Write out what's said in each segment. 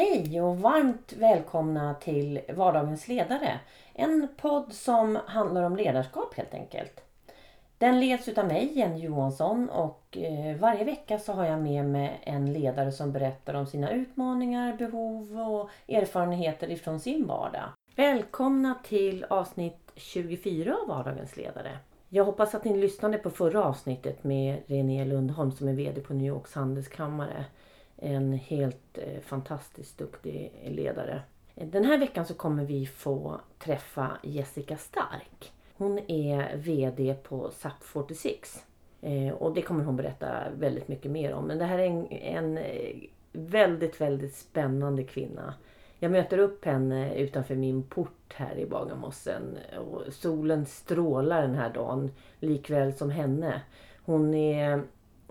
Hej och varmt välkomna till Vardagens ledare. En podd som handlar om ledarskap helt enkelt. Den leds utav mig, Jenny Johansson och eh, varje vecka så har jag med mig en ledare som berättar om sina utmaningar, behov och erfarenheter ifrån sin vardag. Välkomna till avsnitt 24 av Vardagens ledare. Jag hoppas att ni lyssnade på förra avsnittet med René Lundholm som är VD på New Yorks handelskammare. En helt eh, fantastiskt duktig ledare. Den här veckan så kommer vi få träffa Jessica Stark. Hon är VD på SAP 46. Eh, och det kommer hon berätta väldigt mycket mer om. Men det här är en, en eh, väldigt, väldigt spännande kvinna. Jag möter upp henne utanför min port här i Bagarmossen. Och solen strålar den här dagen, likväl som henne. Hon är,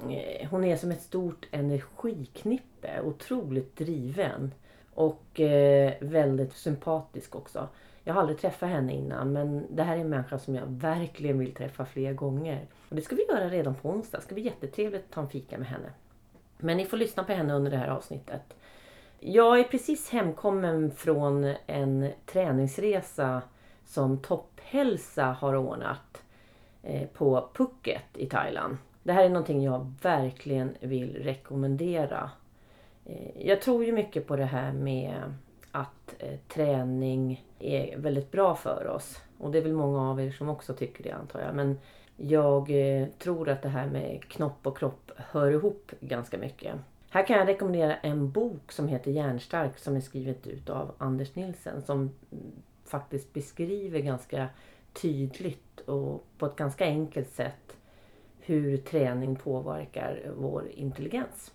Eh, hon är som ett stort energiknippe, otroligt driven. Och eh, väldigt sympatisk också. Jag har aldrig träffat henne innan men det här är en människa som jag verkligen vill träffa fler gånger. Och det ska vi göra redan på onsdag. Det ska bli jättetrevligt att ta en fika med henne. Men ni får lyssna på henne under det här avsnittet. Jag är precis hemkommen från en träningsresa som Topphälsa har ordnat eh, på Phuket i Thailand. Det här är någonting jag verkligen vill rekommendera. Eh, jag tror ju mycket på det här med att eh, träning är väldigt bra för oss. Och det är väl många av er som också tycker det antar jag. Men jag eh, tror att det här med knopp och kropp hör ihop ganska mycket. Här kan jag rekommendera en bok som heter Järnstark som är skrivet ut av Anders Nilsen som faktiskt beskriver ganska tydligt och på ett ganska enkelt sätt hur träning påverkar vår intelligens.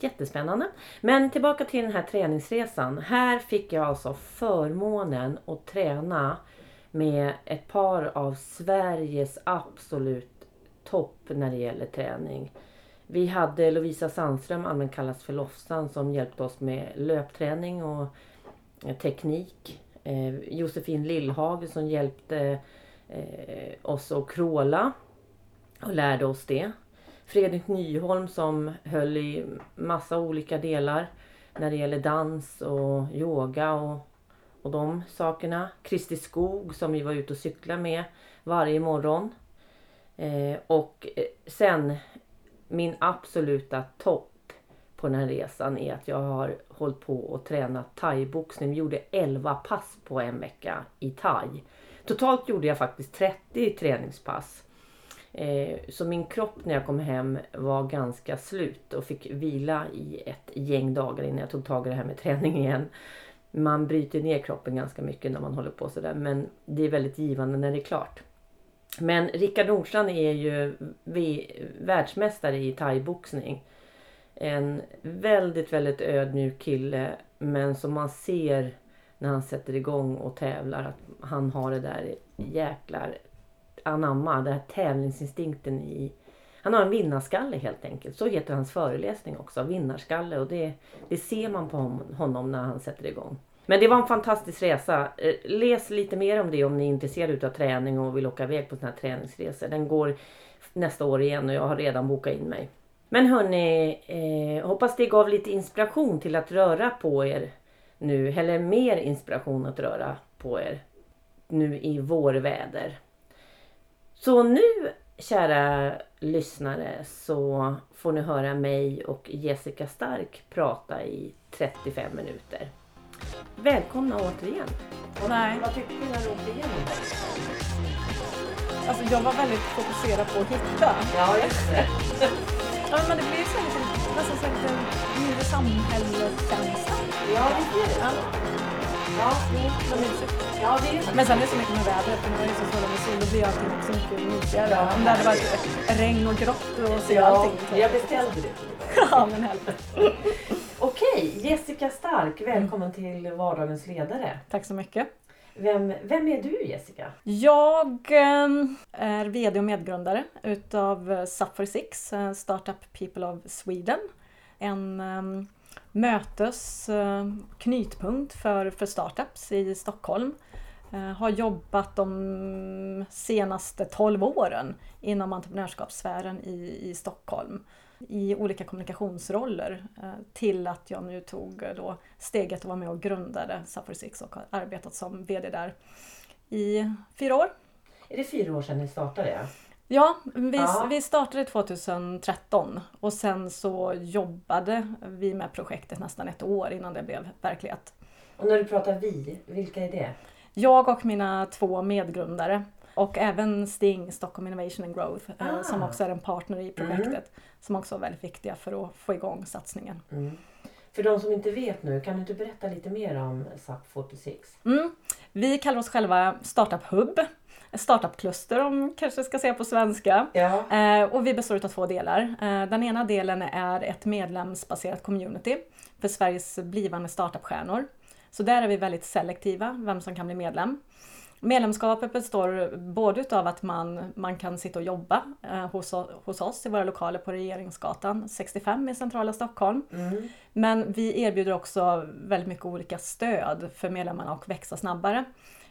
Jättespännande. Men tillbaka till den här träningsresan. Här fick jag alltså förmånen att träna med ett par av Sveriges absolut topp när det gäller träning. Vi hade Lovisa Sandström, allmänt kallas för Lofsan, som hjälpte oss med löpträning och eh, teknik. Eh, Josefin Lillhage som hjälpte eh, oss att kråla och lärde oss det. Fredrik Nyholm som höll i massa olika delar när det gäller dans och yoga och, och de sakerna. Kristi Skog som vi var ute och cyklade med varje morgon. Eh, och eh, sen min absoluta topp på den här resan är att jag har hållit på och tränat thaiboxning. Vi gjorde 11 pass på en vecka i thai. Totalt gjorde jag faktiskt 30 träningspass. Eh, så min kropp när jag kom hem var ganska slut och fick vila i ett gäng dagar innan jag tog tag i det här med träning igen. Man bryter ner kroppen ganska mycket när man håller på sådär men det är väldigt givande när det är klart. Men Rickard Nordstrand är ju världsmästare i thaiboxning. En väldigt, väldigt ödmjuk kille. Men som man ser när han sätter igång och tävlar att han har det där jäklar anamma, den här tävlingsinstinkten i han har en vinnarskalle helt enkelt. Så heter hans föreläsning också, vinnarskalle. Och det, det ser man på honom när han sätter igång. Men det var en fantastisk resa. Eh, läs lite mer om det om ni är intresserade av träning och vill åka iväg på sådana här träningsresor. Den går nästa år igen och jag har redan bokat in mig. Men hörni, eh, hoppas det gav lite inspiration till att röra på er nu. Eller mer inspiration att röra på er nu i vårväder. Så nu kära lyssnare så får ni höra mig och Jessica Stark prata i 35 minuter. Välkomna återigen. Nej. Vad tyckte du när du åkte igenom? Alltså jag var väldigt fokuserad på att hitta. Ja, just det. Ja, men det blir så lite, nästan så lite mindre samhällskänsla. Ja, det är det. Ja. Ja, ja, det är. Men sen är det så mycket med vädret, för nu är det så fulla med sol, då blir allting så mycket mysigare. Ja, Om det hade varit regn och grått och se Ja, allting. jag beställde det. Ja, men helvete. Okej, Jessica Stark, välkommen till Vardagens ledare. Tack så mycket. Vem, vem är du Jessica? Jag eh, är VD och medgrundare utav eh, SAP46, eh, Startup People of Sweden. En eh, mötes eh, knytpunkt för, för startups i Stockholm. Eh, har jobbat de senaste 12 åren inom entreprenörskapssfären i, i Stockholm. i olika kommunikationsroller eh, till att jag nu tog då steget att vara med och grundade Suffer Six och har arbetat som VD där i fyra år. Är det fyra år sedan ni startade? Ja, vi, Ja. vi startade 2013 och sen så jobbade vi med projektet nästan ett år innan det blev verklighet. Och när du pratar vi, vilka är det? Jag och mina två medgrundare och även Sting, Stockholm Innovation and Growth, eh, Ah. som också är en partner i projektet, som också är väldigt viktiga för att få igång satsningen. Mm. För de som inte vet nu, kan du inte berätta lite mer om SAP 46? Mm. Vi kallar oss själva Startup Hub, startup-kluster om man kanske ska säga på svenska. Ja. Eh, och vi består av två delar. Eh, den ena delen är ett medlemsbaserat community för Sveriges blivande startupstjärnor. Så där är vi väldigt selektiva, vem som kan bli medlem. Medlemskapet består både utav att man, man kan sitta och jobba eh, hos, hos oss i våra lokaler på Regeringsgatan 65 i centrala Stockholm. Mm. Men vi erbjuder också väldigt mycket olika stöd för medlemmarna att växa snabbare.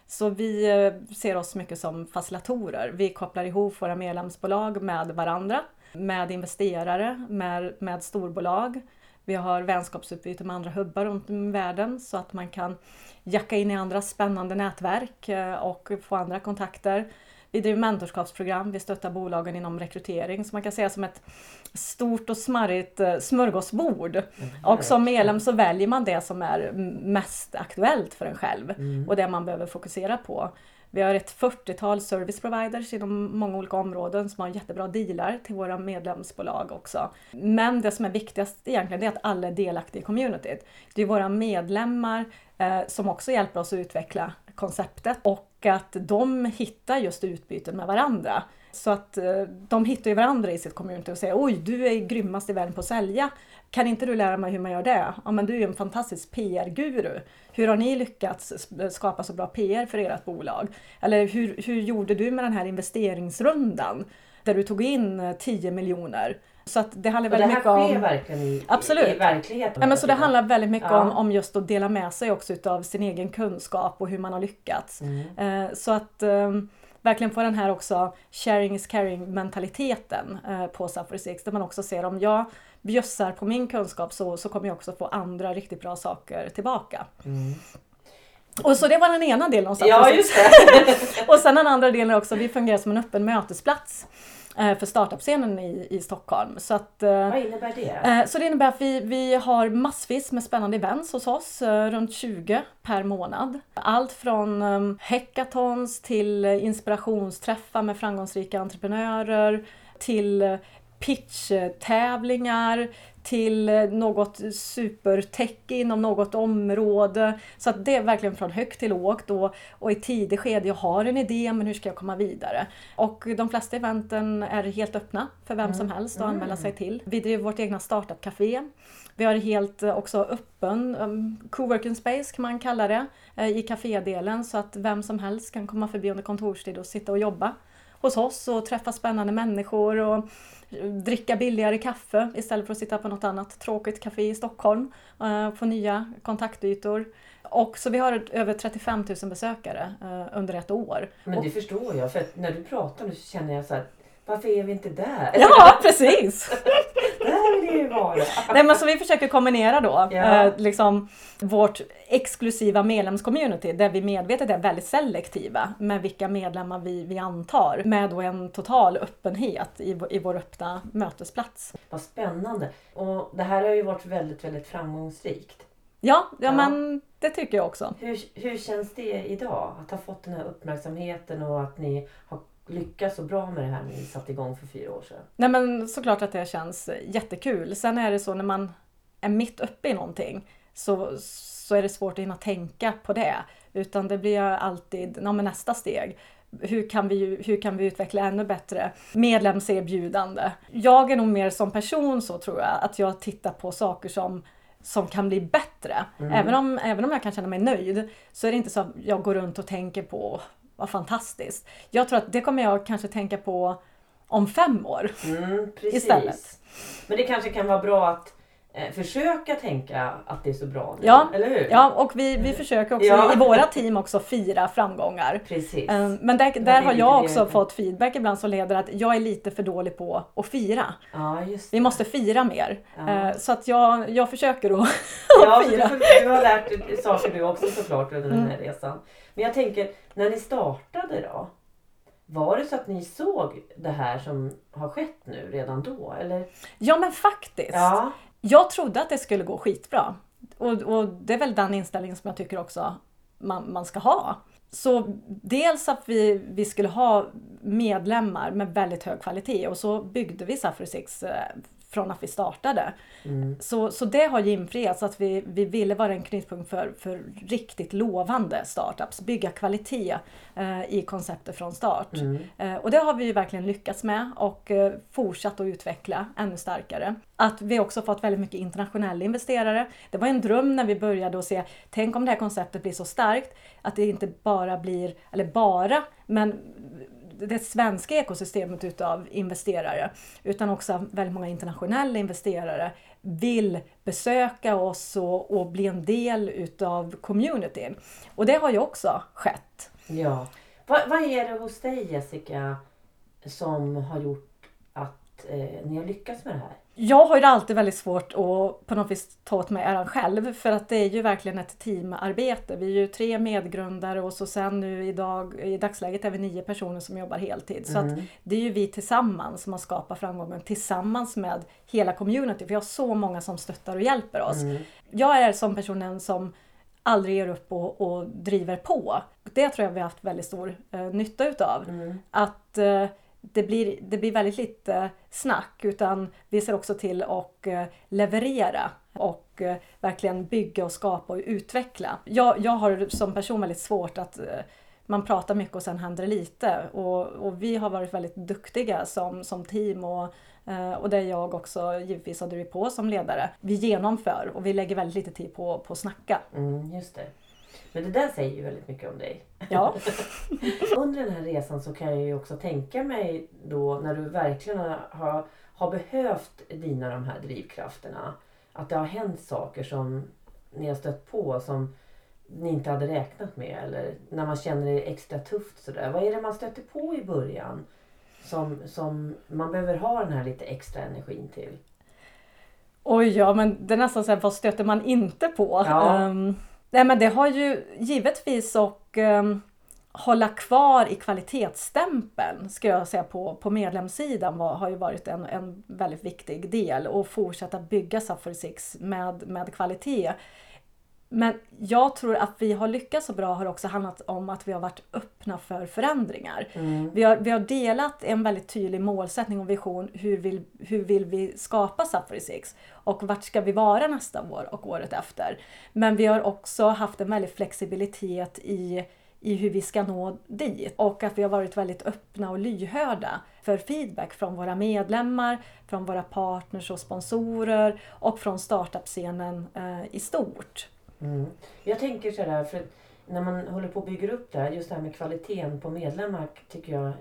Så vi eh, ser oss mycket som facilitatorer. Vi kopplar ihop våra medlemsbolag med varandra, med investerare, med, med storbolag. Vi har vänskapsutbyte med andra hubbar runt om i världen så att man kan jacka in i andra spännande nätverk eh, och få andra kontakter. Vi driver mentorskapsprogram, vi stöttar bolagen inom rekrytering så man kan säga som ett stort och smarrigt eh, smörgåsbord. Och som medlem så väljer man det som är mest aktuellt för en själv Mm. och det man behöver fokusera på. Vi har ett 40-tal service providers inom många olika områden som har jättebra dealar till våra medlemsbolag också. Men det som är viktigast egentligen är att alla är delaktiga i communityt. Det är våra medlemmar eh, som också hjälper oss att utveckla konceptet och att de hittar just utbyten med varandra. Så att eh, de hittar ju varandra i sitt community och säger oj, du är grymmast i världen på att sälja. Kan inte du lära mig hur man gör det? Ja, men du är ju en fantastisk PR-guru. Hur har ni lyckats skapa så bra PR för ert bolag? Eller hur, hur gjorde du med den här investeringsrundan? Där du tog in eh, 10 miljoner. Så att det handlar Och det väldigt här mycket sker om... verkligen i, Absolut. i verkligheten? Nej, men så det handlar väldigt mycket Ja. om, om just att dela med sig också utav sin egen kunskap och hur man har lyckats. Mm. Eh, så att eh, verkligen få den här också sharing is caring mentaliteten eh, på Suffer Six där man också ser om jag bjössar på min kunskap så, så kommer jag också få andra riktigt bra saker tillbaka. Mm. Och så det var den ena delen av Ja, just det. Och sen den andra delen också, vi fungerar som en öppen mötesplats för startup-scenen i, i Stockholm. Så att eh, Vad innebär det? Eh, Så det innebär att vi, vi har massvis med spännande events hos oss, eh, runt 20 per månad. Allt från hackathons till eh, inspirationsträffar med framgångsrika entreprenörer, till eh, pitchtävlingar, till något supertech inom något område. Så att det är verkligen från högt till lågt och, och i tidig skede, jag har en idé men hur ska jag komma vidare? Och de flesta eventen är helt öppna för vem som helst att anmäla sig till. Vi driver vårt egna startup-café. Vi har helt eh, också öppen um, coworking space kan man kalla det eh, i kafédelen så att vem som helst kan komma förbi under kontorstid och sitta och jobba hos oss och träffa spännande människor och dricka billigare kaffe istället för att sitta på något annat tråkigt café i Stockholm. eh, Få nya kontaktytor. Och så vi har över 35 000 besökare eh, under ett år. Men det förstår jag, för att när du pratar nu så känner jag så här, varför är vi inte där? Ja, precis! Där vill ju vara. Nej, men så vi försöker kombinera då Ja. eh, liksom vårt exklusiva medlemscommunity där vi medvetet är väldigt selektiva med vilka medlemmar vi, vi antar med då en total öppenhet i, i vår öppna mötesplats. Vad spännande. Och det här har ju varit väldigt, väldigt framgångsrikt. Ja, ja, Ja. men det tycker jag också. Hur, hur känns det idag? Att ha fått den här uppmärksamheten och att ni har lyckats så bra med det här ni satte igång för fyra år sedan. Nej men såklart att det känns jättekul. Sen är det så när man är mitt uppe i någonting så, så är det svårt att hinna tänka på det. Utan det blir alltid ja, nästa steg. Hur kan, vi, hur kan vi utveckla ännu bättre medlemserbjudande? Jag är nog mer som person så tror jag, att jag tittar på saker som som kan bli bättre. Även, om, även om jag kan känna mig nöjd så är det inte så att jag går runt och tänker på "Åh, vad fantastiskt. Jag tror att det kommer jag kanske tänka på om fem år. Mm. Istället. Men det kanske kan vara bra att försöka tänka att det är så bra nu. Ja, eller hur? Ja, och vi, vi försöker också Ja. i våra team också fira framgångar. Precis. Eh, Men där, det där är har jag det- också fått feedback ibland som ledare att jag är lite för dålig på att fira. Ja, just Vi måste fira mer. Ja. Eh, Så att jag, jag försöker att Ja, fira. du, du har lärt dig saker du också såklart under den Mm. här resan. Men jag tänker, när ni startade då? Var det så att ni såg det här som har skett nu redan då? Eller? Ja men faktiskt. Ja, jag trodde att det skulle gå skitbra. Och, och det är väl den inställningen som jag tycker också man, man ska ha. Så dels att vi, vi skulle ha medlemmar med väldigt hög kvalitet och så byggde vi Safari Six eh, från att vi startade. mm. Så, så det har ju infriats att vi, vi ville vara en knytpunkt för, för riktigt lovande startups, bygga kvalitet eh, i konceptet från start. Mm. Eh, och det har vi ju verkligen lyckats med och eh, fortsatt att utveckla ännu starkare. Att vi också fått väldigt mycket internationella investerare. Det var en dröm när vi började att se, tänk om det här konceptet blir så starkt att det inte bara blir, eller bara, men det svenska ekosystemet utav investerare utan också väldigt många internationella investerare vill besöka oss och, och bli en del utav communityn. Och det har ju också skett. ja. Vad, vad är det hos dig Jessica som har gjort att eh, ni har lyckats med det här? Jag har ju alltid väldigt svårt att på något vis ta åt mig äran själv för att det är ju verkligen ett teamarbete. Vi är ju tre medgrundare och så sen nu idag, i dagsläget är vi nio personer som jobbar heltid. Så att Mm. det är ju vi tillsammans som har skapat framgången tillsammans med hela community. Vi har så många som stöttar och hjälper oss. Mm. Jag är som personen som aldrig ger upp och, och driver på. Det tror jag vi har haft väldigt stor eh, nytta utav. Mm. Att eh, det, blir, det blir väldigt lite eh, snack utan vi ser också till att eh, leverera och eh, verkligen bygga och skapa och utveckla. Jag, jag har som person väldigt svårt att man pratar mycket och sen händer det lite. Och, och vi har varit väldigt duktiga som, som team och, och det jag också givetvis har drivit på som ledare. Vi genomför och vi lägger väldigt lite tid på, på att snacka. Mm, just det. Men det där säger ju väldigt mycket om dig. Ja, Under den här resan så kan jag ju också tänka mig då när du verkligen har, har behövt dina de här drivkrafterna. Att det har hänt saker som ni har stött på som ni inte hade räknat med. Eller när man känner det extra tufft sådär. Vad är det man stöter på i början? Som, som man behöver ha den här lite extra energin till. Oj, ja, men det är nästan så här, vad stöter man inte på? Ja. Ehm, nej, men det har ju givetvis och ehm, hålla kvar i kvalitetsstämpeln ska jag säga på, på medlemssidan var, har ju varit en, en väldigt viktig del och fortsätta bygga Suffer Six med, med kvalitet. Men jag tror att vi har lyckats så bra har också handlat om att vi har varit öppna för förändringar. Mm. Vi har, vi har delat en väldigt tydlig målsättning och vision. Hur vill, hur vill vi skapa Safari Six? Och vart ska vi vara nästa år och året efter? Men vi har också haft en väldig flexibilitet i, i hur vi ska nå dit. Och att vi har varit väldigt öppna och lyhörda för feedback från våra medlemmar, från våra partners och sponsorer och från startup-scenen eh, i stort. Mm. Jag tänker sådär, för att när man håller på och bygger upp det här, just det här med kvaliteten på medlemmar tycker jag,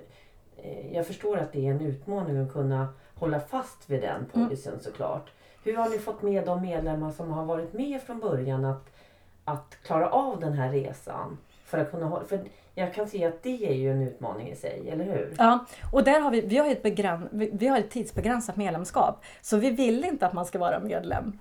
eh, jag förstår att det är en utmaning att kunna hålla fast vid den policyn såklart. Hur har ni fått med de medlemmar som har varit med från början att, att klara av den här resan? För att kunna för jag kan se att det är ju en utmaning i sig, eller hur? Ja, och där har vi, vi, har ett begräns, vi, har ett tidsbegränsat medlemskap. Så vi vill inte att man ska vara medlem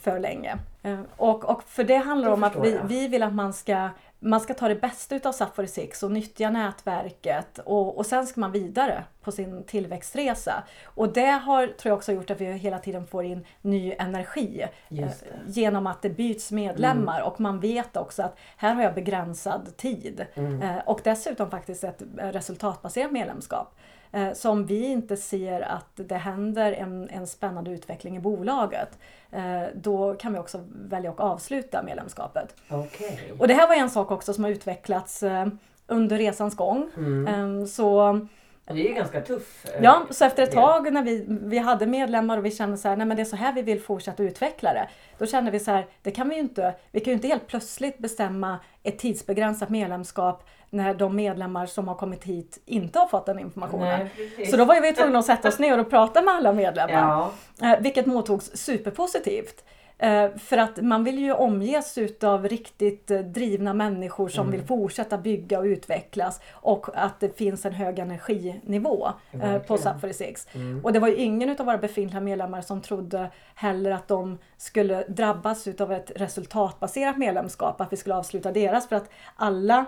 för länge. Eh, och, och för det handlar Det om att vi, jag. vi vill att man ska, man ska ta det bästa utav Safari Six och nyttja nätverket och, och sen ska man vidare på sin tillväxtresa. Och det har, tror jag också gjort att vi hela tiden får in ny energi eh, genom att det byts medlemmar och man vet också att här har jag begränsad tid. Mm. Eh, Och dessutom faktiskt ett eh, resultatbaserat medlemskap. Eh, Så om vi inte ser att det händer en, en spännande utveckling i bolaget, eh, då kan vi också välja att avsluta medlemskapet. Okej. Och det här var en sak också som har utvecklats eh, under resans gång. Mm. Eh, Så det är ju ganska tuff. eh, Ja, så efter ett tag när vi, vi hade medlemmar och vi kände så här, nej men det är så här vi vill fortsätta utveckla det. Då kände vi så här, det kan vi ju inte, vi kan ju inte helt plötsligt bestämma ett tidsbegränsat medlemskap när de medlemmar som har kommit hit inte har fått den informationen. Nej. Så då var vi tvungna att sätta oss ner och prata med alla medlemmar. Ja, Eh, vilket mottogs superpositivt. Eh, för att man vill ju omges utav riktigt eh, drivna människor som Mm. vill fortsätta bygga och utvecklas och att det finns en hög energinivå eh, på Verkligen. Safari 6. Mm. Och det var ju ingen utav våra befintliga medlemmar som trodde heller att de skulle drabbas utav ett resultatbaserat medlemskap, att vi skulle avsluta deras. För att alla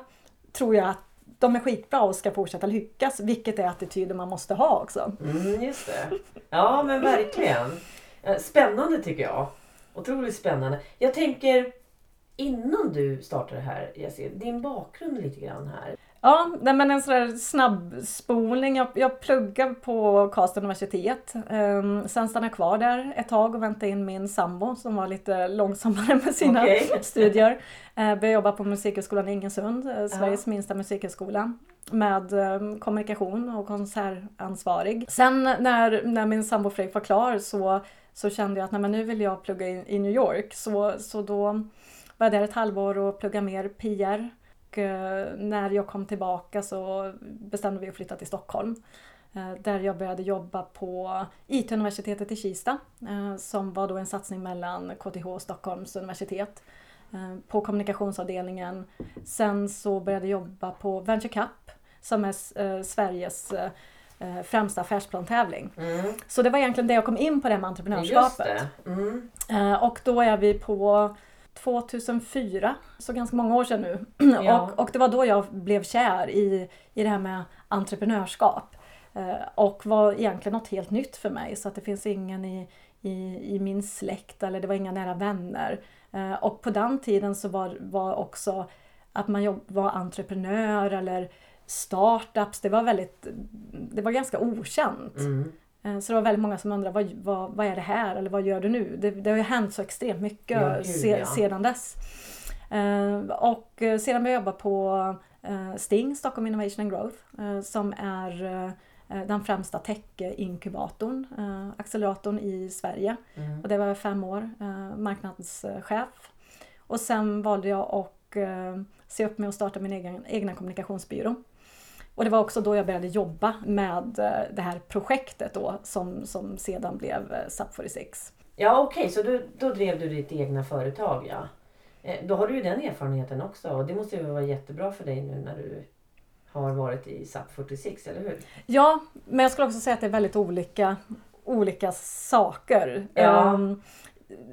tror jag att de är skitbra och ska fortsätta lyckas, vilket är attityden man måste ha också. Mm, just det. Ja, men verkligen. Eh, spännande tycker jag. Otroligt spännande. Jag tänker, innan du startade det här Jessie, din bakgrund lite grann här. Ja, men en sån snabbspolning. Jag, jag pluggade på Karlstad universitet. Um, sen stannade jag kvar där ett tag och väntade in min sambo som var lite långsammare med sina Okej. studier. Uh, började jobba på Musikhögskolan i Ingesund, eh, Sveriges minsta musikhögskola. Med eh, kommunikation och konsertansvarig. Sen när, när min sambo Fredrik var klar så, så kände jag att nej, men nu vill jag plugga i, i New York. Så, så då var jag där ett halvår och pluggade mer PR. Och eh, när jag kom tillbaka så bestämde vi att flytta till Stockholm. Eh, Där jag började jobba på IT-universitetet i Kista. eh, Som var då en satsning mellan KTH och Stockholms universitet. På kommunikationsavdelningen. Sen så började jag jobba på Venture Cup. Som är Sveriges främsta affärsplанtävling. Mm. Så det var egentligen det jag kom in på det här med entreprenörskapet. det. Mm. Och då är vi på 2004, så ganska många år sedan nu. Ja. Och, och det var då jag blev kär i, i det här med entreprenörskap. Eh, Och var egentligen något helt nytt för mig. Så att det finns ingen i, i, i min släkt eller det var inga nära vänner. Eh, Och på den tiden så var, var också att man jobb, var entreprenör eller startups, det var väldigt, det var ganska okänt. Mm. Eh, Så det var väldigt många som undrade vad, vad, vad är det här eller vad gör du nu? Det, det har ju hänt så extremt mycket Ja, gud, se, ja. sedan dess. Eh, och eh, sedan började jag jobba på Sting, Stockholm Innovation and Growth, som är den främsta tech-inkubatorn, acceleratorn i Sverige. Mm. Och det var fem år, marknadschef. Och sen valde jag att se upp med att starta min egen, egna kommunikationsbyrå. Och det var också då jag började jobba med eh, det här projektet då som, som sedan blev eh, SAP 46. Ja okej, så du, då drev du ditt egna företag ja. Eh, Då har du ju den erfarenheten också och det måste ju vara jättebra för dig nu när du har varit i SAP 46, eller hur? Ja, men jag skulle också säga att det är väldigt olika, olika saker. Ja. Ehm,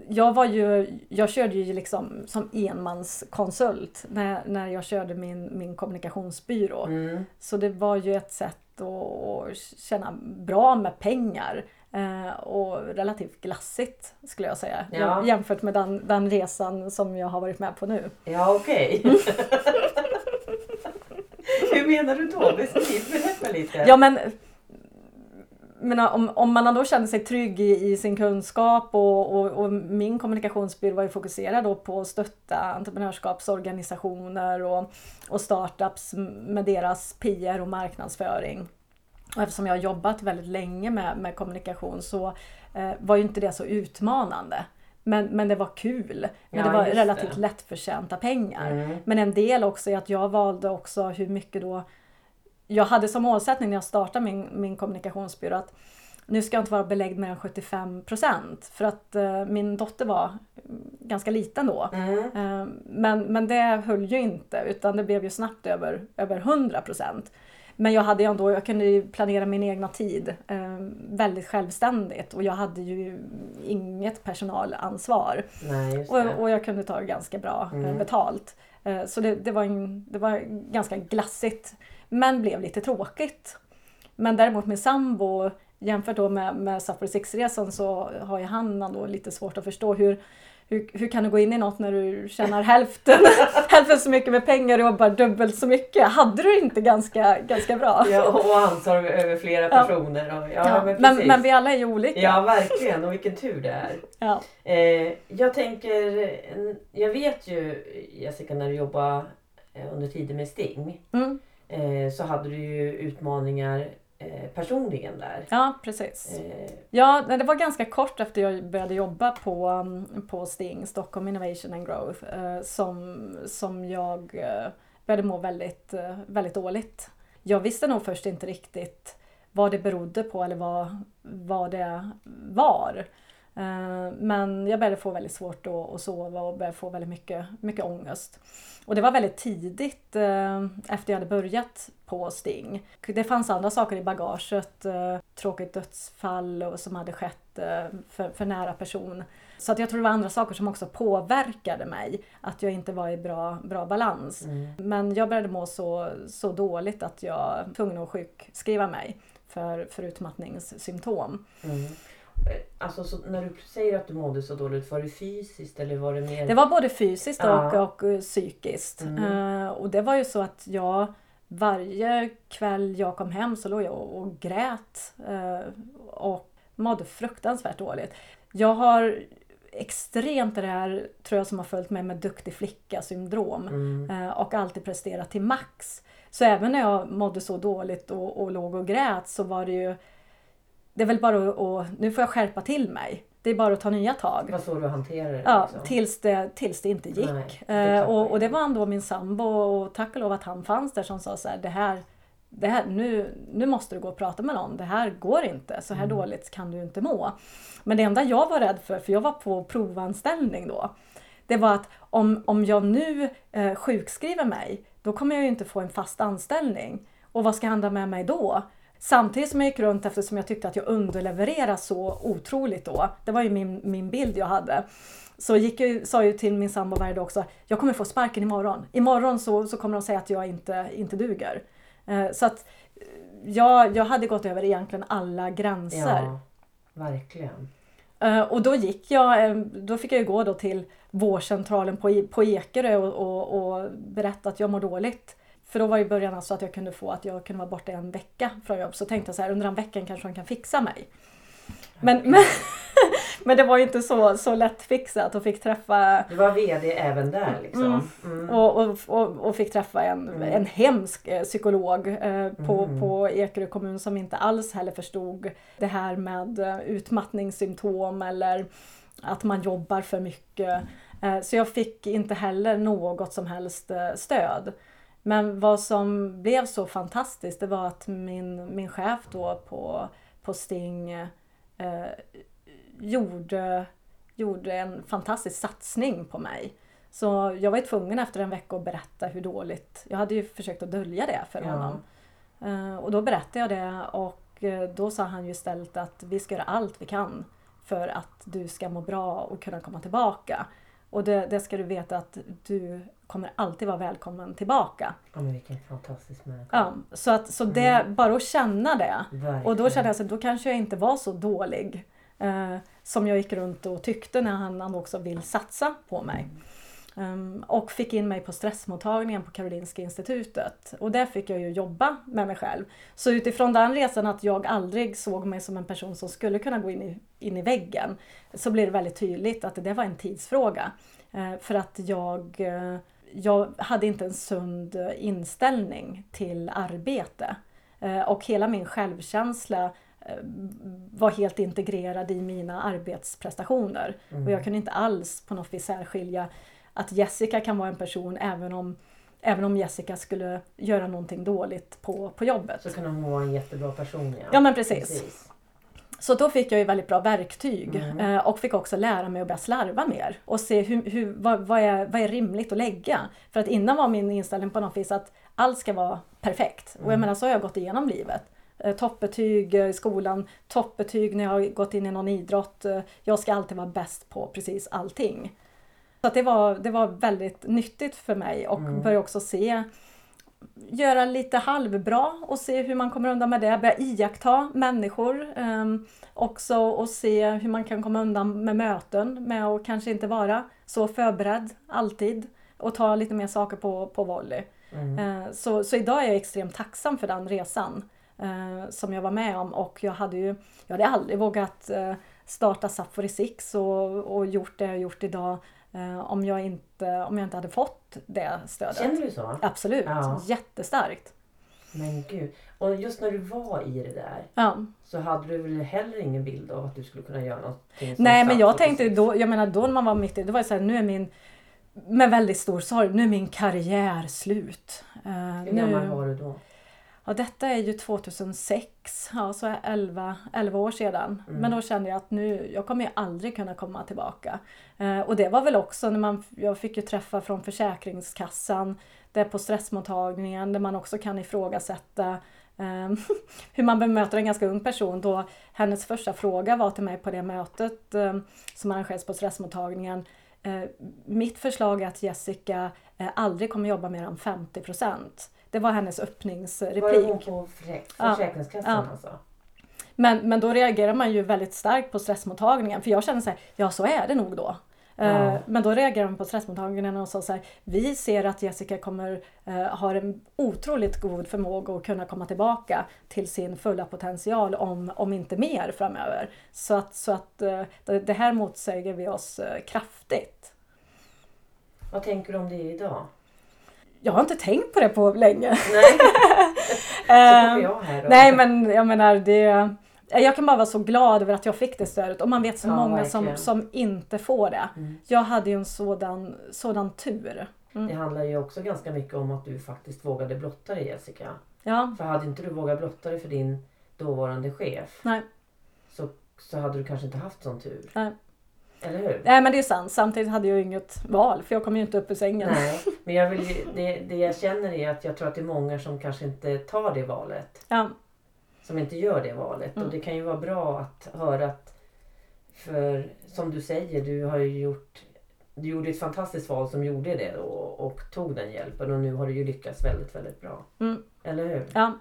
Jag, var ju, jag körde ju liksom som enmanskonsult när, när jag körde min, min kommunikationsbyrå. Mm. Så det var ju ett sätt att tjäna bra med pengar. eh, Och relativt glassigt skulle jag säga. Ja. Jämfört med den, den resan som jag har varit med på nu. Ja okej. Hur menar du då? Beskriv, berätta lite. Ja men menar, om, om man då känner sig trygg i, i sin kunskap och, och, och min kommunikationsbyrå var ju fokuserad då på att stötta entreprenörskapsorganisationer och, och startups med deras PR och marknadsföring. Och eftersom jag har jobbat väldigt länge med, med kommunikation så eh, var ju inte det så utmanande. Men, men det var kul. Men Ja, det var relativt det. lättförtjänta pengar. Mm. Men en del också är att jag valde också hur mycket då jag hade som målsättning när jag startade min, min kommunikationsbyrå att nu ska jag inte vara belägd med 75 procent för att eh, min dotter var ganska liten då. Mm. Eh, men, men det höll ju inte utan det blev ju snabbt över, över 100 procent. Men jag hade ju ändå, jag kunde planera min egna tid eh, väldigt självständigt och jag hade ju inget personalansvar. Nej. Och, och jag kunde ta ganska bra eh, Mm. betalt. Eh, Så det, det, var en, det var ganska glassigt. Men blev lite tråkigt. Men däremot min sambo jämfört då med, med Safari 6-resan så har ju han då lite svårt att förstå hur, hur, hur kan du gå in i något när du tjänar hälften, hälften så mycket med pengar och jobbar dubbelt så mycket? Hade du inte ganska, ganska bra? Ja, och ansvar över flera Ja. personer. Och, ja, Ja, men, men, men vi alla är ju olika. Ja, verkligen. Och vilken tur det är. Ja. Eh, jag tänker, jag vet ju Jessica när du jobbade eh, under tiden med Sting Mm. Eh, så hade du ju utmaningar eh, personligen där. Ja, precis. Eh, Ja, det var ganska kort efter jag började jobba på, um, på Sting, Stockholm Innovation and Growth, eh, som, som jag eh, började må väldigt, eh, väldigt dåligt. Jag visste nog först inte riktigt vad det berodde på eller vad, vad det var. Eh, Men jag började få väldigt svårt att, sova och började få väldigt mycket, mycket ångest. Och det var väldigt tidigt eh, efter jag hade börjat på Sting. Det fanns andra saker i bagaget. Eh, tråkigt dödsfall och som hade skett för, för nära person. Så att jag tror det var andra saker som också påverkade mig. Att jag inte var i bra, bra balans. mm. Men jag började må så, så dåligt att jag var tvungen att sjukskriva mig för, för utmattningssymptom. Mm. Eh, Alltså så när du säger att du mådde så dåligt, var det fysiskt eller var det mer? Det var både fysiskt och, Ja. och eh, psykiskt. Mm. Eh, och det var ju så att jag varje kväll jag kom hem så låg jag och, och grät eh, och mådde fruktansvärt dåligt. Jag har extremt det här, tror jag, som har följt med med duktig flicka-syndrom Mm. eh, och alltid presterat till max. Så även när jag mådde så dåligt och, och låg och grät så var det ju det är väl bara att, nu får jag skärpa till mig. Det är bara att ta nya tag. Var så du hanterade det? Ja, liksom. tills det, tills det inte gick. Nej, det eh, klappar och, och det var ändå min sambo och tack och lov att han fanns där som sa så här, det här, det här nu, nu måste du gå och prata med någon. Det här går inte. Så här Mm. dåligt kan du inte må. Men det enda jag var rädd för, för jag var på provanställning då, det var att om, om jag nu eh, sjukskriver mig, då kommer jag ju inte få en fast anställning. Och vad ska hända med mig då? Samtidigt som jag gick runt eftersom jag tyckte att jag underlevererade så otroligt då. Det var ju min, min bild jag hade. Så gick jag, sa ju till min sambo varje dag också, jag kommer få sparken imorgon. Imorgon så, så kommer de säga att jag inte, inte duger. Eh, så att eh, jag, jag hade gått över egentligen alla gränser. Ja, verkligen. Eh, Och då gick jag, då fick jag ju gå då till vårdcentralen på, på Ekerö och, och, och berätta att jag mår dåligt. För då var ju början alltså att jag kunde få att jag kunde vara borta en vecka från jobb. Så tänkte jag så här, under den veckan kanske de kan fixa mig. Men, men, men det var ju inte så, så lätt fixat och fick träffa Du var VD även där liksom? Mm. Mm. och, och, och, och fick träffa en, Mm. en hemsk eh, psykolog eh, på, Mm. på Ekerö kommun som inte alls heller förstod det här med eh, utmattningssymptom eller att man jobbar för mycket. Eh, så jag fick inte heller något som helst stöd. Men vad som blev så fantastiskt det var att min, min chef då på, på Sting eh, gjorde, gjorde en fantastisk satsning på mig. Så jag var ju tvungen efter en vecka att berätta hur dåligt, jag hade ju försökt att dölja det för Ja. honom. Eh, och då berättade jag det och eh, då sa han ju istället att vi ska göra allt vi kan för att du ska må bra och kunna komma tillbaka. Och det, det ska du veta att du kommer alltid vara välkommen tillbaka. Ja, men vilken fantastisk människa. Ja, så att, så det, bara att känna det. Verkligen. Och då kände jag att då kanske jag inte var så dålig. Eh, som jag gick runt och tyckte när han, han också vill satsa på mig. Um, och fick in mig på stressmottagningen på Karolinska institutet. Och där fick jag ju jobba med mig själv. Så utifrån den resan att jag aldrig såg mig som en person som skulle kunna gå in i, in i väggen. Så blev det väldigt tydligt att det var en tidsfråga. Eh, för att jag, eh, jag hade inte en sund inställning till arbete. Eh, och hela min självkänsla eh, var helt integrerad i mina arbetsprestationer. Mm. Och jag kunde inte alls på något vis särskilja att Jessica kan vara en person även om, även om Jessica skulle göra någonting dåligt på, på jobbet. Så kan hon vara en jättebra person ja. Ja men precis. Så då fick jag ju väldigt bra verktyg Mm. eh, och fick också lära mig att börja slarva mer och se hur, hur, vad, vad, är, vad är rimligt att lägga. För att innan var min inställning på något vis att allt ska vara perfekt. Och jag Mm. menar så har jag gått igenom livet. Eh, toppbetyg eh, i skolan, toppbetyg när jag har gått in i någon idrott. Jag ska alltid vara bäst på precis allting. Så det, var, det var väldigt nyttigt för mig och Mm. börja också se göra lite halvbra och se hur man kommer undan med det. Börja iaktta människor um, också och se hur man kan komma undan med möten med att kanske inte vara så förberedd alltid och ta lite mer saker på, på volley. Mm. Eh, Så, så idag är jag extremt tacksam för den resan eh, som jag var med om och jag hade ju jag hade aldrig vågat eh, starta Sapphire Six och, och gjort det jag gjort idag om, jag inte, om jag inte hade fått det stödet. Känner du så? Absolut, Ja. jättestarkt. Men gud. Och just när du var i det där Ja. så hade du väl heller ingen bild av att du skulle kunna göra någonting som Nej men jag tänkte då, jag menar då när man var mitt i, det var ju såhär, nu är min, med väldigt stor sorg, nu är min karriär slut. Eh, Hur nu, gammal var du då? Ja, detta är ju 2006, ja, så är 11, 11 år sedan. Mm. Men då kände jag att nu, jag kommer ju aldrig kunna komma tillbaka. Eh, och det var väl också när man, jag fick ju träffa från Försäkringskassan, där på stressmottagningen där man också kan ifrågasätta eh, hur man bemöter en ganska ung person då hennes första fråga var till mig på det mötet eh, som arrangerades på stressmottagningen. Eh, mitt förslag är att Jessica eh, aldrig kommer jobba mer än 50 Det var hennes Var det öppningsreplik. hon på försäk- Ja. Försäkringskassan Ja. alltså? Men, men då reagerar man ju väldigt starkt på stressmottagningen för jag känner så här, ja så är det nog då. Ja. Eh, Men då reagerar man på stressmottagningen och sa så här, vi ser att Jessica kommer eh, har en otroligt god förmåga att kunna komma tillbaka till sin fulla potential om, om inte mer framöver. Så att, så att eh, det, här motsäger vi oss kraftigt. Vad tänker du om det idag? Jag har inte tänkt på det på länge. Nej, så kommer Eh, jag här då. Nej men jag menar det jag kan bara vara så glad över att jag fick det stödet och man vet så Ja, många som, verkligen. som inte får det. Mm. Jag hade ju en sådan, sådan tur. Det handlar ju också ganska mycket om att du faktiskt vågade blotta dig Jessica. Ja, För hade inte du vågat blotta dig för din dåvarande chef nej. så, så hade du kanske inte haft sån tur. Nej. Eller hur? nej men det är sant. Samtidigt hade jag ju inget val för jag kom ju inte upp ur sängen. Nej, men jag vill, ju- det, det jag känner är att jag tror att det är många som kanske inte tar det valet. Ja, Som inte gör det valet. Mm. Och det kan ju vara bra att höra att, för som du säger, du har ju gjort du gjorde ett fantastiskt val som gjorde det då och tog den hjälpen och nu har du ju lyckats väldigt, väldigt bra. Mm. Eller hur? ja,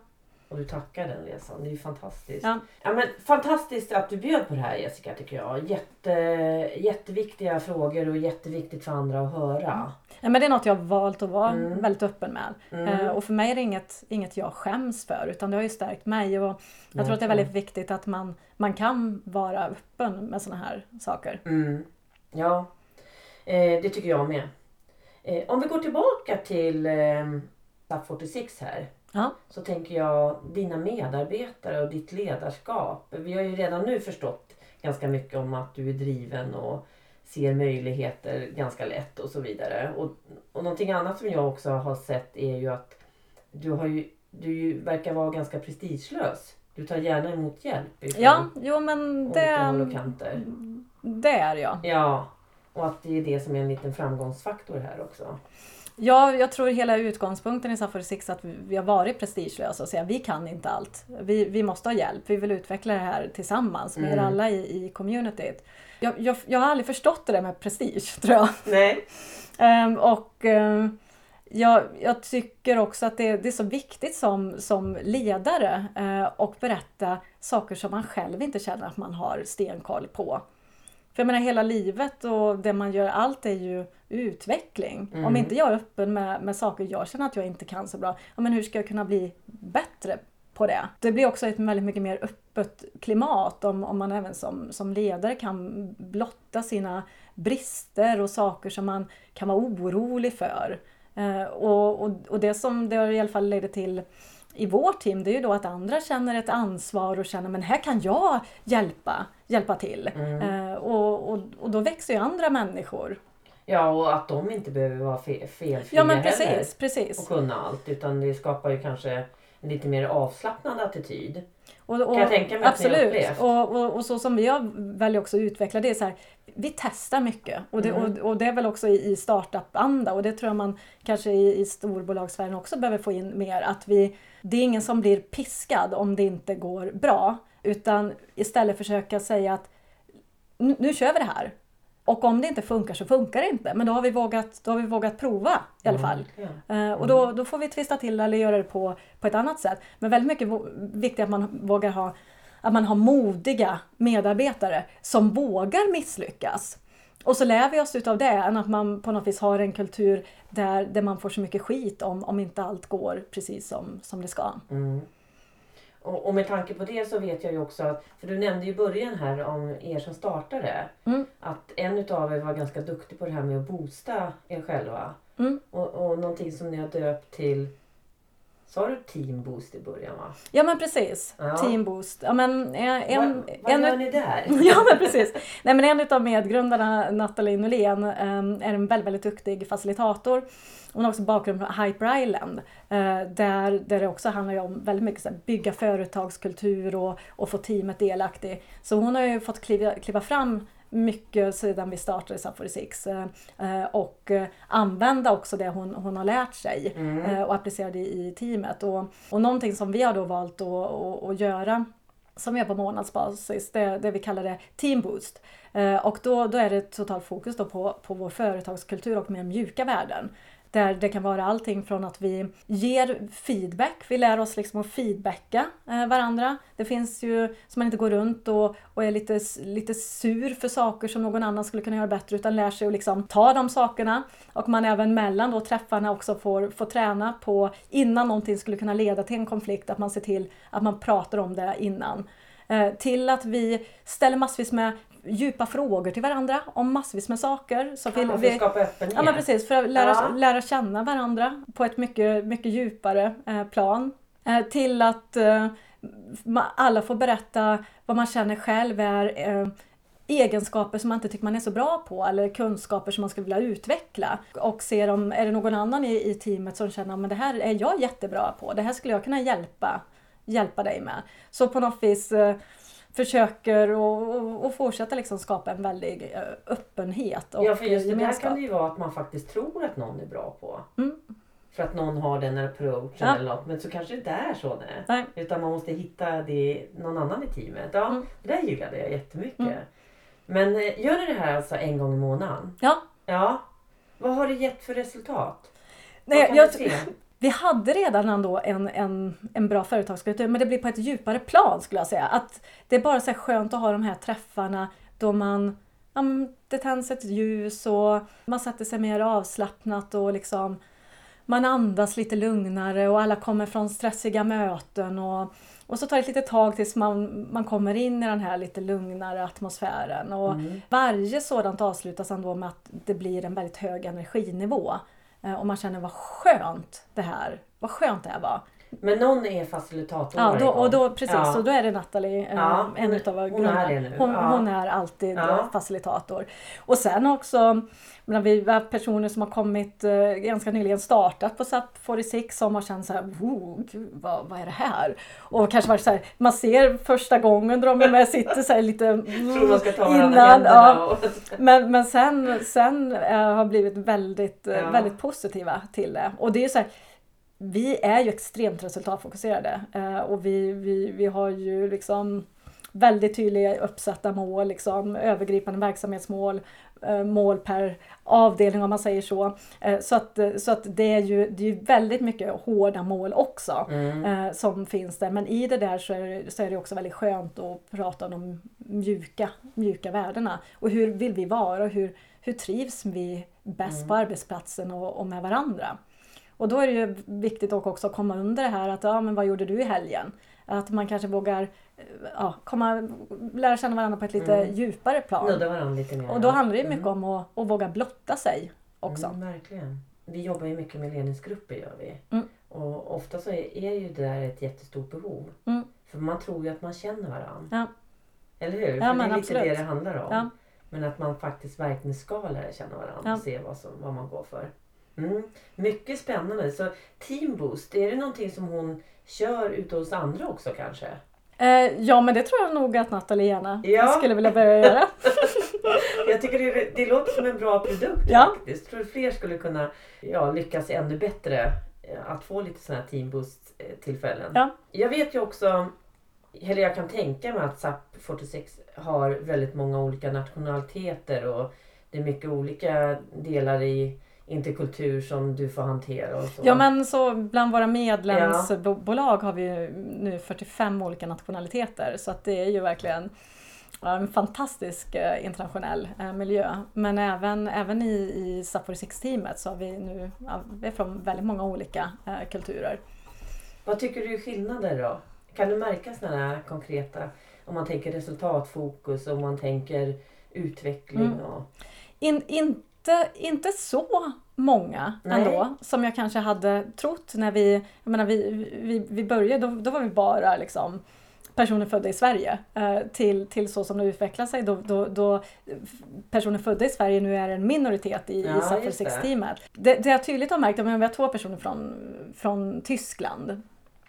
Och du tackar den resan. Det är ju fantastiskt. Ja. men, fantastiskt att du bjöd på det här Jessica tycker jag. Jätte, jätteviktiga frågor och jätteviktigt för andra att höra. ja men det är något jag har valt att vara Mm. väldigt öppen med. Mm. Eh, och för mig är det inget, inget jag skäms för utan det har ju stärkt mig. Och jag tror att det är väldigt viktigt att man, man kan vara öppen med sådana här saker. Mm. Ja, eh, det tycker jag med. Eh, om vi går tillbaka till eh, SAP 46 här. Ja. Så tänker jag dina medarbetare och ditt ledarskap. Vi har ju redan nu förstått ganska mycket om att du är driven och ser möjligheter ganska lätt och så vidare. Och, och någonting annat som jag också har sett är ju att du, har ju, du verkar vara ganska prestigelös. Du tar gärna emot hjälp ifrån Ja, jo men olika håll och det, kanter. det är jag. Ja, och att det är det som är en liten framgångsfaktor här också. Ja, jag tror hela utgångspunkten i Safari 6 att vi, har varit prestigelösa och säga vi kan inte allt. Vi, vi måste ha hjälp. Vi vill utveckla det här tillsammans med er Mm. alla i, i communityt. Jag, jag, jag har aldrig förstått det där med prestige tror jag. Nej. Ehm, och ehm, jag, jag tycker också att det, det är så viktigt som, som ledare eh, och berätta saker som man själv inte känner att man har stenkoll på. För jag menar hela livet och det man gör, allt är ju utveckling. Mm. Om inte jag är öppen med, med saker jag känner att jag inte kan så bra, ja, men hur ska jag kunna bli bättre på det? Det blir också ett väldigt mycket mer öppet klimat om, om man även som, som ledare kan blotta sina brister och saker som man kan vara orolig för. Eh, och, och, och det som det i alla fall leder till i vårt team det är ju då att andra känner ett ansvar och känner men här kan jag hjälpa, hjälpa till. Mm. Eh, och, och, och då växer ju andra människor. Ja, och att de inte behöver vara fe- felfria Ja men heller. precis, precis. Och kunna allt. Utan det skapar ju kanske en lite mer avslappnad attityd. Och, och, Kan jag tänka mig att ni absolut. Och, och, och så som har väljer också att utveckla det är så här, vi testar mycket. Och det, Mm. och, och det är väl också i, i startup-anda och det tror jag man kanske i, i storbolagsvärlden också behöver få in mer. Att vi, det är ingen som blir piskad om det inte går bra. Utan istället försöka säga att nu, nu kör vi det här. Och om det inte funkar så funkar det inte. Men då har vi vågat, då har vi vågat prova i alla fall. Ja. Eh, och då, då får vi twista till eller göra det på, på ett annat sätt. Men väldigt mycket viktigt att man vågar ha att man har modiga medarbetare som vågar misslyckas. Och så lär vi oss utav det än att man på något vis har en kultur där, där man får så mycket skit om, om inte allt går precis som, som det ska. Mm. Och, och med tanke på det så vet jag ju också att, för du nämnde ju i början här om er som startade. Mm. Att en utav er var ganska duktig på det här med att boosta er själva. Mm. Och, och någonting som ni har döpt till Sa du Team Boost i början va? Ja men precis. Ja. Team Boost. Ja, men en, en, vad vad en, gör ni där? Ja men precis. Nej, men en av medgrundarna, Nathalie Norlén, ehm, är en väldigt, väldigt duktig facilitator. Hon har också bakgrund från Hyper Island. eh, Där, där det också handlar om väldigt mycket så här, bygga företagskultur och, och få teamet delaktig. Så hon har ju fått kliva, kliva fram mycket sedan vi startade 6 eh, eh, och eh, använda också det hon, hon har lärt sig Mm. och applicera det i teamet. Och, och någonting som vi har då valt att, att, göra som gör på månadsbasis, det, det vi kallar det Team Boost. Eh, och då, då är det totalt fokus då på, på vår företagskultur och mer mjuka värden. Där det kan vara allting från att vi ger feedback, vi lär oss liksom att feedbacka eh, varandra. Det finns ju, så man inte går runt och, och är lite, lite sur för saker som någon annan skulle kunna göra bättre utan lär sig att liksom ta de sakerna. Och man även mellan då träffarna också får, får träna på innan någonting skulle kunna leda till en konflikt, att man ser till att man pratar om det innan. Eh, till att vi ställer massvis med djupa frågor till varandra om massvis med saker. Så vi, vi, skapa öppenhet. Ja precis, för att lära, Ja. lära känna varandra på ett mycket, mycket djupare eh, plan. Eh, till att eh, alla får berätta vad man känner själv är eh, egenskaper som man inte tycker man är så bra på eller kunskaper som man skulle vilja utveckla. Och ser om, är det någon annan i, i teamet som känner att det här är jag jättebra på, det här skulle jag kunna hjälpa, hjälpa dig med. Så på något vis eh, försöker och, och, och fortsätta liksom skapa en väldig eh, öppenhet och Ja, för just det där kan det ju vara att man faktiskt tror att någon är bra på. Mm. För att någon har den approachen Ja. eller något. Men så kanske det inte är så. Nej. Nej. Utan man måste hitta det någon annan i teamet. Ja, Mm. det där gillade jag jättemycket. Mm. Men eh, gör ni det här alltså en gång i månaden? Ja. Ja. Vad har det gett för resultat? Nej, jag? Vi hade redan ändå en, en, en bra företagskultur men det blir på ett djupare plan skulle jag säga. Att det är bara så skönt att ha de här träffarna då man ja, det tänds ett ljus och man sätter sig mer avslappnat och liksom man andas lite lugnare och alla kommer från stressiga möten och, och så tar det ett litet tag tills man, man kommer in i den här lite lugnare atmosfären. Och Mm. Varje sådant avslutas ändå med att det blir en väldigt hög energinivå. Eh, och man känner vad skönt det här, vad skönt det här var. Men någon är facilitator Ja, då, och då, precis, Ja. och då är det Nathalie, eh, Ja, en utav våra hon är nu. Hon, Ja. hon är alltid facilitator. Och sen också, men vi har personer som har kommit eh, ganska nyligen startat på SAP 46 som har känt så här, wow, gud, vad, vad är det här? Och kanske varit så här, man ser första gången de är med sitter så här lite innan. Ja, och... men, men sen, sen eh, har blivit väldigt, eh, väldigt positiva till det. Och det är så här, vi är ju extremt resultatfokuserade eh, och vi, vi, vi har ju liksom väldigt tydliga uppsatta mål, liksom, övergripande verksamhetsmål, eh, mål per avdelning om man säger så. Eh, så att, så att det, är ju, det är väldigt mycket hårda mål också Mm. som finns där. Men i det där så är, det- så är det också väldigt skönt att prata om de mjuka, mjuka värdena. Och hur vill vi vara och hur, hur trivs vi bäst på arbetsplatsen och, och med varandra. Och då är det ju viktigt att också komma under det här att ja, men vad gjorde du i helgen? Att man kanske vågar eh, ja, komma, lära känna varandra på ett lite Mm. djupare plan. Lite mer. Och då handlar det ju Mm. mycket om att, att våga blotta sig också. Mm, verkligen. Vi jobbar ju mycket med ledningsgrupper gör vi. Mm. Och ofta så är, är ju det där ett jättestort behov. Mm. För man tror ju att man känner varandra. Ja. Eller hur? Ja, För det är lite absolut. det det handlar om. Ja. Men att man faktiskt verkligen ska lära känna varandra och se vad, som, vad man går för. Mm. Mycket spännande. Så Team Boost, är det någonting som hon kör ute hos andra också kanske? Eh, ja men det tror jag nog att Nathalie gärna Ja. skulle vilja börja göra. Jag tycker det, det låter som en bra produkt Ja. faktiskt. Tror fler skulle kunna ja, lyckas ännu bättre eh, att få lite sådana här Team Boost eh, tillfällen. Ja. Jag vet ju också, eller jag kan tänka mig att SAP 46 har väldigt många olika nationaliteter och det är mycket olika delar i interkultur som du får hantera och så. Ja men så bland våra medlemsbolag har vi ju nu 45 olika nationaliteter så att det är ju verkligen ja, en fantastisk eh, internationell eh, miljö. Men även, även i, i SAP 46-teamet så har vi nu, ja, vi är från väldigt många olika eh, kulturer. Vad tycker du är skillnader då? Kan du märka sådana konkreta, om man tänker resultatfokus, om man tänker utveckling Mm. och... In, in, inte, inte så många Nej. ändå som jag kanske hade trott när vi, jag menar, vi, vi, vi började, då, då var vi bara liksom personer födda i Sverige eh, till, till så som det utvecklar sig då, då, då personer födda i Sverige nu är en minoritet i, Ja, i Suffer just det. 6-teamet. Det, det jag tydligt har märkt är att vi har två personer från, från Tyskland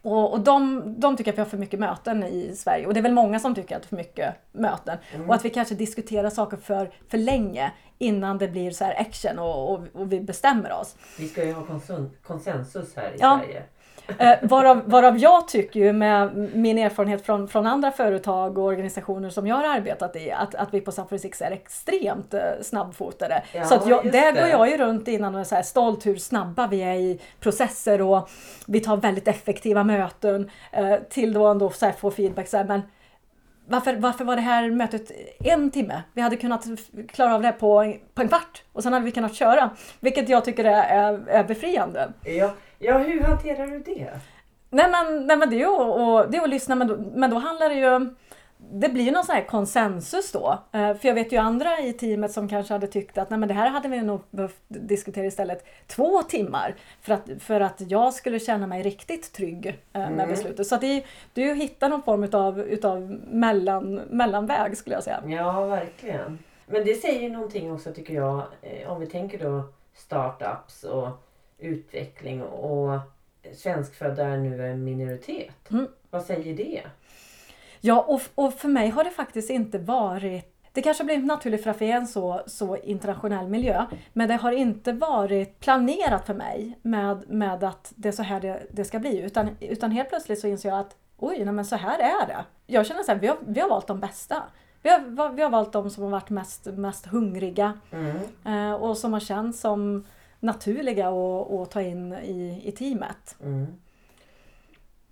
och, och de, de tycker att vi har för mycket möten i Sverige och det är väl många som tycker att det är för mycket möten. Mm. Och att vi kanske diskuterar saker för, för länge innan det blir så här action och, och, och vi bestämmer oss. Vi ska ju ha konsensus här i Ja. Sverige. Eh, varav, varav jag tycker ju med min erfarenhet från, från andra företag och organisationer som jag har arbetat i att, att vi på Suffer 6 är extremt eh, snabbfotade. Ja, så att jag, där det. går jag ju runt innan och är så här stolt hur snabba vi är i processer och vi tar väldigt effektiva möten eh, till då ändå så här få feedback så här, men varför, varför var det här mötet en timme? Vi hade kunnat klara av det på, en- på en kvart och sen hade vi kunnat köra. Vilket jag tycker är, är, är befriande. Ja, ja, hur hanterar du det? Nej men, nej, men det, är ju, och, det är att lyssna men då, men då handlar det ju det blir ju någon sån här konsensus då. Eh, För jag vet ju andra i teamet som kanske hade tyckt att nej men det här hade vi nog behövt diskutera istället två timmar. För att, för att jag skulle känna mig riktigt trygg eh, med Mm. beslutet. Så att det, det är ju att hitta någon form utav, utav mellan, mellanväg skulle jag säga. Ja, verkligen. Men det säger ju någonting också tycker jag. eh, Om vi tänker då startups och utveckling och svenskfödda är nu en minoritet. Mm. Vad säger det? Ja, och, och för mig har det faktiskt inte varit det kanske blivit naturligt för att vi är en så, så internationell miljö. Men det har inte varit planerat för mig med, med att det är så här det, det ska bli. Utan, utan helt plötsligt så inser jag att oj, nej, men så här är det. Jag känner så här, vi har, vi har valt de bästa. Vi har, vi har valt de som har varit mest, mest hungriga Mm. eh, och som har känts som naturliga att, ta in i, i teamet. Mm.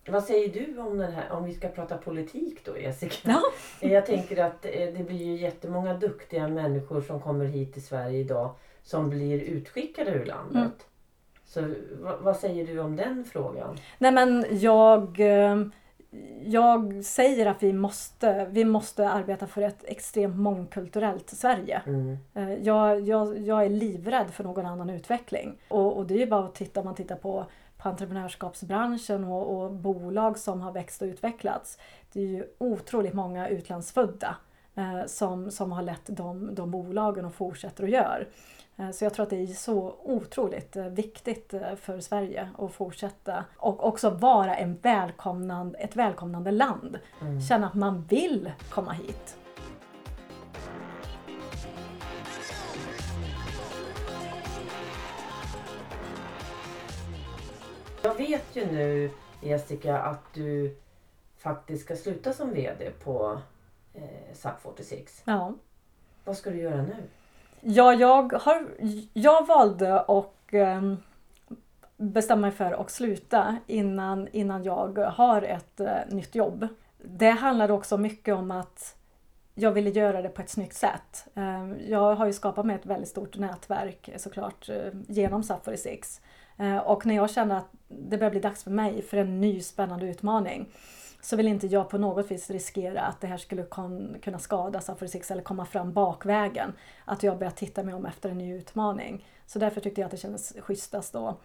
Vad säger du om den här, om vi ska prata politik då Jessica? Ja. Jag tänker att eh, det blir ju jättemånga duktiga människor som kommer hit till Sverige idag som blir utskickade ur landet. Mm. Så vad, vad säger du om den frågan? Nej men jag, eh, jag säger att vi måste, vi måste arbeta för ett extremt mångkulturellt Sverige. Mm. Eh, Jag, jag, jag är livrädd för någon annan utveckling. Och, och det är ju bara att titta, om man tittar på, på entreprenörskapsbranschen och, och bolag som har växt och utvecklats. Det är ju otroligt många utlandsfödda eh, som, som har lett de, de bolagen och fortsätter och gör. Eh, Så jag tror att det är så otroligt eh, viktigt eh, för Sverige att fortsätta och också vara en välkomnande, ett välkomnande land. Mm. Känna att man vill komma hit. Jag vet ju nu Jessica att du faktiskt ska sluta som VD på eh, SAP 46. Ja. Vad ska du göra nu? Ja, jag, har, jag valde att ehm, bestämma mig för att sluta innan, innan jag har ett eh, nytt jobb. Det handlade också mycket om att jag ville göra det på ett snyggt sätt. Eh, jag har ju skapat mig ett väldigt stort nätverk eh, såklart eh, genom SAP 46. Eh, och när jag kände att det började bli dags för mig för en ny spännande utmaning så vill inte jag på något vis riskera att det här skulle kunna skada SAP 46 eller komma fram bakvägen. Att jag börjar titta mig om efter en ny utmaning. Så därför tyckte jag att det kändes schysstast då.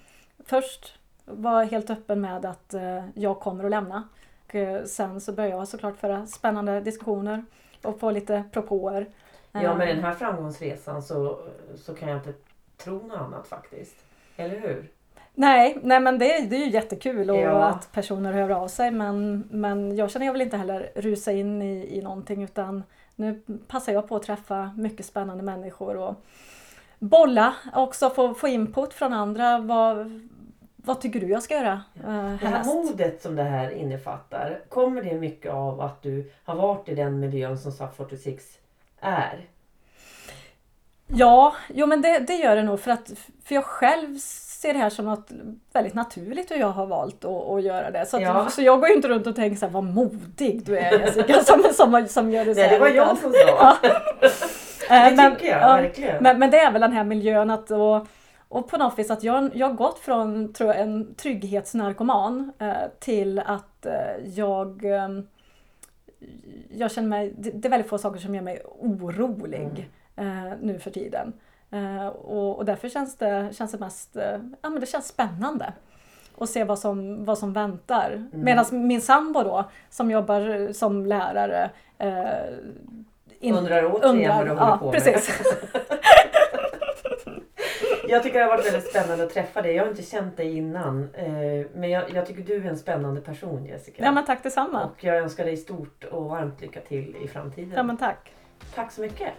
Först var jag helt öppen med att eh, jag kommer att lämna. Och, eh, sen så började jag såklart föra spännande diskussioner och få lite propåer. Ja, med Eh, den här framgångsresan så, så kan jag inte tro något annat faktiskt. Eller hur? Nej, nej men det, är- det är ju jättekul och Ja. att personer hör av sig men, men jag känner jag vill inte heller rusa in i, i någonting utan nu passar jag på att träffa mycket spännande människor och bolla också, få, få input från andra. Vad, vad tycker du jag ska göra eh, Det här modet som det här innefattar, kommer det mycket av att du har varit i den miljön som SAP 46 är? Ja, jo men det, det gör det nog för att för jag själv ser det här som något väldigt naturligt och jag har valt att, att göra det. Så, att, Ja. så jag går ju inte runt och tänker så här, vad modig du är Jessica som, som, som gör det så Nej, det var jag som sa. Eh, Det men- tycker jag ja, verkligen. Men, men det är väl den här miljön att och, och på något vis att jag, jag har gått från tror jag, en trygghetsnarkoman eh, till att eh, jag eh, jag känner mig, det, det är väldigt få saker som gör mig orolig eh, nu för tiden. Eh, och, och därför känns det, känns det mest eh, ja, men det känns spännande och se vad som, vad som väntar. Mm. Medan min sambo då, som jobbar som lärare eh, in, undrar återigen undrar, vad du håller ja, på precis. med. jag tycker det har varit väldigt spännande att träffa dig. Jag har inte känt dig innan. Eh, men jag, jag, tycker du är en spännande person Jessica. Ja men tack detsamma. Och jag önskar dig stort och varmt lycka till i framtiden. Ja men tack. Tack så mycket.